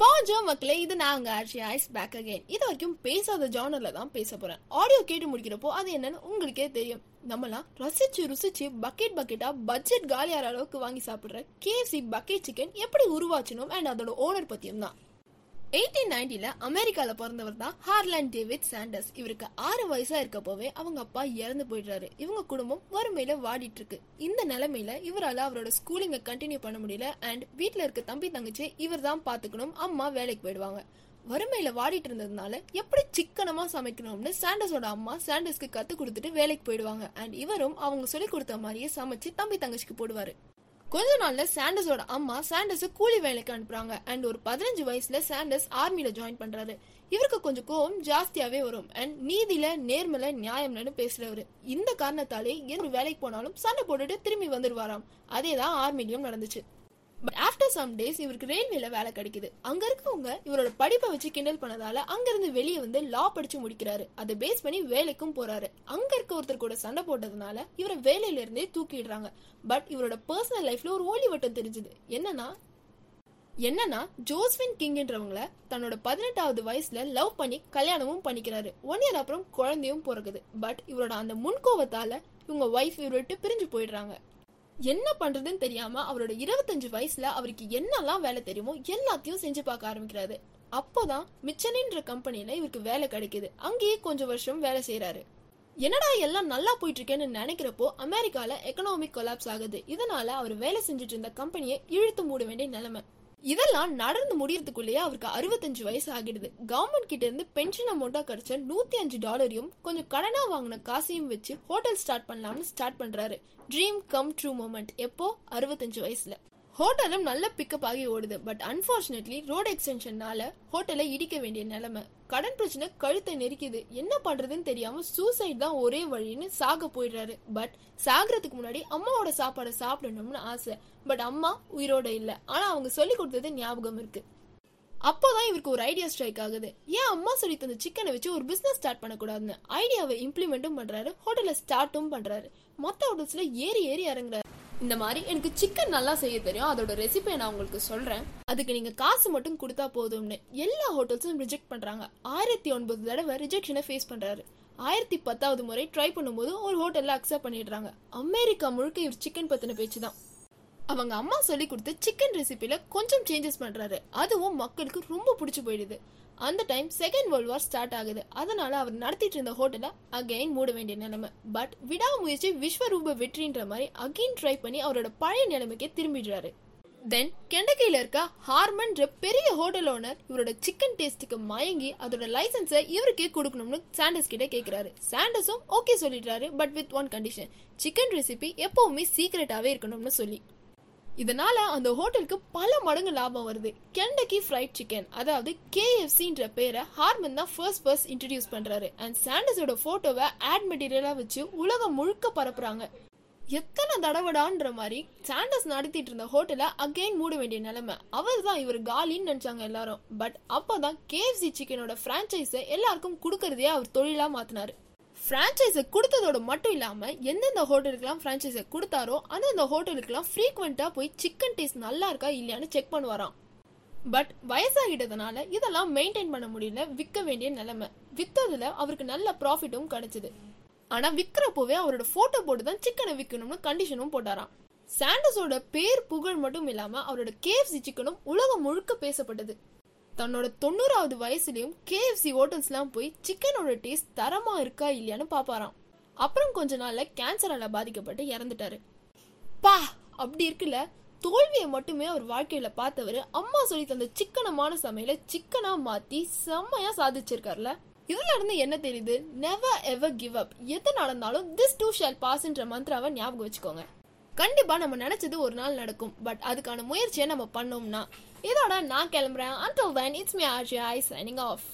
பாஜோ மக்களே இது நாங்க ஆர்ச்சி ஐஸ் பேக் அகைன் இது வரைக்கும் பேசாத ஜானர்ல தான் பேச போறேன். ஆடியோ கேட்டு முடிக்கிறப்போ அது என்னன்னு உங்களுக்கே தெரியும். நம்மலாம் ரசிச்சு ருசிச்சு பக்கெட் பக்கெட்டா பட்ஜெட் காலியார அளவுக்கு வாங்கி சாப்பிடுற கேஎஃப்சி பக்கெட் சிக்கன் எப்படி உருவாச்சணும் அண்ட் அதோட ஓனர் பத்தியும் தான். எயிட்டீன் நைன்டில அமெரிக்கால பிறந்தவர் தான் ஹார்லாண்ட் டேவிட் சாண்டர்ஸ். இவருக்கு ஆறு வயசா இருக்கப்போவே அவங்க அப்பா இறந்து போயிடுறாரு. இவங்க குடும்பம் வறுமையில வாடிட்டு இருக்கு இந்த நிலைமையில இவரால அவரோட ஸ்கூலிங்க கண்டினியூ பண்ண முடியல அண்ட் வீட்டுல இருக்க தம்பி தங்கச்சி இவர் தான் பாத்துக்கணும் அம்மா வேலைக்கு போயிடுவாங்க. வறுமையில வாடிட்டு இருந்ததுனால எப்படி சிக்கனமா சமைக்கணும்னு சாண்டர்ஸோட அம்மா சாண்டர்ஸ்க்கு கத்து கொடுத்துட்டு வேலைக்கு போயிடுவாங்க. அண்ட் இவரும் அவங்க சொல்லி கொடுத்த மாதிரியே சமைச்சு தம்பி தங்கச்சிக்கு போடுவாரு. கொஞ்ச நாள்ல சாண்டஸோட அம்மா சாண்டஸ் கூலி வேலைக்கு அனுப்புறாங்க. அண்ட் ஒரு பதினஞ்சு வயசுல சாண்டஸ் ஆர்மியில ஜாயின் பண்றாரு. இவருக்கு கொஞ்சம் கோவம் ஜாஸ்தியாவே வரும். அண்ட் நீதியில நேர்மல நியாயம்னு பேசுறவரு. இந்த காரணத்தாலே எந்த வேலைக்கு போனாலும் சண்டை போட்டுட்டு திரும்பி வந்துருவாராம். அதேதான் ஆர்மிலையும் நடந்துச்சு. பட் ஆஃப்டர் சம் டேஸ் இவருக்கு ரயில்வேல வேலை கிடைக்குது. அங்க இருக்கவங்க இவரோட படிப்பை வச்சு கிண்டல் பண்ணதால அங்கிருந்து வெளியே வந்து லா படிச்சு முடிக்கிறாரு. அதை பேஸ் பண்ணி வேலைக்கும் போறாரு. அங்க இருக்க ஒருத்தர் கூட சண்டை போட்டதுனால இவரை வேலையில இருந்தே தூக்கிடுறாங்க. பட் இவரோட பர்சனல் லைஃப்ல ஒரு ஓலி வட்டம் தெரிஞ்சது. என்னன்னா என்னன்னா ஜோஸ்வின் கிங்ன்றவங்கள தன்னோட பதினெட்டாவது வயசுல லவ் பண்ணி கல்யாணமும் பண்ணிக்கிறாரு. ஒன் இயர் அப்புறம் குழந்தையும் பிறகுது பட் இவரோட அந்த முன்கோவத்தால இவங்க ஒய்ஃப் இவரை விட்டு பிரிஞ்சு போயிடுறாங்க. என்ன பண்றதுன்னு தெரியாம அவரோட இருபத்தஞ்சு வயசுல அவருக்கு என்னெல்லாம் வேலை தெரியுமோ எல்லாத்தையும் செஞ்சு பார்க்க ஆரம்பிக்கிறாரு. அப்போதான் மிச்சனின்ற கம்பெனில இவருக்கு வேலை கிடைக்குது. அங்கேயே கொஞ்சம் வருஷம் வேலை செய்யறாரு என்னடா எல்லாம் நல்லா போயிட்டு இருக்கேன்னு நினைக்கிறப்போ அமெரிக்கால எக்கனாமிக் கொலாப்ஸ் ஆகுது. இதனால அவர் வேலை செஞ்சுட்டு இருந்த கம்பெனியை இழுத்து மூட வேண்டிய நிலைமை. இதெல்லாம் நடந்து முடியறதுக்குள்ளேயே அவருக்கு அறுபத்தஞ்சு வயசு ஆகிடுது. கவர்மெண்ட் கிட்ட இருந்து பென்ஷன் அமௌண்டா கிடைச்ச நூத்தி அஞ்சு டாலரையும் கொஞ்சம் கடனா வாங்கின காசையும் வச்சு ஹோட்டல் ஸ்டார்ட் பண்ணலாம்னு ஸ்டார்ட் பண்றாரு. ட்ரீம் கம் ட்ரூ மூமெண்ட் எப்போ? அறுபத்தஞ்சு வயசுல. ஹோட்டலும் நல்ல பிக்கப் ஆகி ஓடுது. பட் அன்பார்ச்சுனேட்லி ரோடு எக்ஸ்டென்ஷன்னால ஹோட்டலை இடிக்க வேண்டிய நிலைமை. கடன் பிரச்சனை கழுத்தை நெரிக்குது. என்ன பண்றதுன்னு தெரியாம சூசைட் தான் ஒரே வழின்னு சாக போயிடுறாரு. பட் சாகிறதுக்கு முன்னாடி அம்மாவோட சாப்பாடை சாப்பிடணும்னு ஆசை. பட் அம்மா உயிரோட இல்ல. ஆனா அவங்க சொல்லி கொடுத்தது ஞாபகம் இருக்கு. அப்போதான் இவருக்கு ஒரு ஐடியா ஸ்ட்ரைக் ஆகுது. ஏன் அம்மா சொல்லி தந்த சிக்கனை வச்சு ஒரு பிசினஸ் ஸ்டார்ட் பண்ணக்கூடாதுன்னு? ஐடியாவை இம்ப்ளிமெண்ட்டும் பண்றாரு. ஹோட்டலை ஸ்டார்ட்டும் பண்றாரு. மொத்த ஹோட்டல்ஸ்ல ஏறி ஏறி இறங்குறாரு. இந்த மாதிரி எனக்கு சிக்கன் நல்லா செய்ய தெரியும். அதோட ரெசிபியை நான் உங்களுக்கு சொல்றேன். அதுக்கு நீங்க காசு மட்டும் கொடுத்தா போதும்னு எல்லா ஹோட்டல்ஸும் ரிஜெக்ட் பண்றாங்க. ஆயிரத்தி ஒன்பது தடவை ரிஜெக்ஷனை ஃபேஸ் பண்றாரு. ஆயிரத்தி பத்தாவது முறை ட்ரை பண்ணும்போது ஒரு ஹோட்டலில் அக்செப்ட் பண்ணிடுறாங்க. அமெரிக்கா முழுக்க இவர் சிக்கன் பத்தின பேச்சு தான் அவங்க அம்மா சொல்லி கொடுத்த சிக்கன் ரெசிபியில கொஞ்சம் சேஞ்சஸ் பண்றாரு. அதுவும் மக்களுக்கு ரொம்ப பிடிச்சு போயிடுது. அந்த time second world war start ஆகுது. அதனால அவர் நடத்திட்டு இருந்த ஹோட்டலை அகைன் மூட வேண்டிய நிலைமை. பட் விடாமுயற்சி விஸ்வரூப வெற்றின்ற மாதிரி அகைன் ட்ரை பண்ணி அவரோட பழைய நிலைமைக்கே திரும்பிடுறாரு. தென் கெண்டக்கில இருக்க ஹார்மன்ற பெரிய ஹோட்டல் ஓனர் இவரோட சிக்கன் டேஸ்ட்டுக்கு மயங்கி அதோட லைசன்ஸை இவருக்கே கொடுக்கணும்னு சாண்டஸ் கிட்ட கேட்குறாரு சாண்டஸும் ஓகே சொல்லிடுறாரு but with one condition chicken recipe எப்பவுமே சீக்ரெட்டாகவே இருக்கணும்னு சொல்லி. இதனால அந்த ஹோட்டலுக்கு பல மடங்கு லாபம் வருது. கெண்டக்கி ஃப்ரைட் சிக்கன் அதாவது கேஎஃப்சின்ற பேரை ஹார்மன் தான் ஃபர்ஸ்ட் ஃபர்ஸ்ட் இன்ட்ரடியூஸ் பண்றாரு. அண்ட் சாண்டஸோட போட்டோவை ஆட் மெட்டீரியலா வச்சு உலகம் முழுக்க பரப்புறாங்க. எத்தனை தடவடான்ற மாதிரி சாண்டஸ் நடத்திட்டு இருந்த ஹோட்டலை அகைன் மூட வேண்டிய நிலைமை. அவர் தான் இவர் காலின்னு நினைச்சாங்க எல்லாரும். பட் அப்போதான் கேஎஃப்சி சிக்கனோட ஃப்ரான்ச்சைஸை எல்லாருக்கும் கொடுக்கறதையே அவர் தொழிலாக மாத்தினாரு. ஃப்ரான்ச்சைஸை கொடுத்ததோட மட்டும் இல்லாமல் எந்தெந்த ஹோட்டலுக்குலாம் ஃப்ரான்ச்சைஸை கொடுத்தாரோ அந்தந்த ஹோட்டலுக்குலாம் ஃப்ரீக்வெண்ட்டாக போய் சிக்கன் டேஸ்ட் நல்லா இருக்கா இல்லையான்னு செக் பண்ணுவாராம். பட் வயசாகிட்டதுனால இதெல்லாம் மெயின்டைன் பண்ண முடியல விற்க வேண்டிய நிலைமை. விற்றதில் அவருக்கு நல்ல ப்ராஃபிட்டும் கிடைச்சிது. ஆனால் விற்கிறப்போவே அவரோட ஃபோட்டோ போட்டு தான் சிக்கனை விற்கணும்னு கண்டிஷனும் போட்டாராம். சாண்டஸோட பேர் புகழ் மட்டும் இல்லாமல் அவரோட கேஎஃப்சி சிக்கனும் உலகம் முழுக்க பேசப்பட்டது. தன்னோட தொண்ணூறாவது வயசுலயும் கேஎஃப்சி ஹோட்டல்ஸ்லாம் போய் சிக்கனோட டேஸ்ட் தரமா இருக்கா இல்லையான்னு பாப்பாராம். அப்புறம் கொஞ்ச நாள்ல கேன்சரால பாதிக்கப்பட்டு இறந்துட்டாரு. பா! அப்படி இருக்குல்ல தோல்வியை மட்டுமே அவர் வாழ்க்கையில பார்த்தவர் அம்மா சொல்லி தந்த சிக்கனமான சமையல சிக்கனா மாத்தி செம்மையா சாதிச்சிருக்காருல. இதுல இருந்து என்ன தெரியுது? நெவர் எவர் கிவ் அப் எது நடந்தாலும் திஸ் டூ ஷால் பாஸ்ன்ற மந்த்ராவை ஞாபகம் வச்சுக்கோங்க. கண்டிப்பா நம்ம நினைச்சது ஒரு நாள் நடக்கும். பட் அதுக்கான முயற்சியை நம்ம பண்ணோம்னா இதோட நான் கிளம்புறேன். Until then it's me RJ I signing off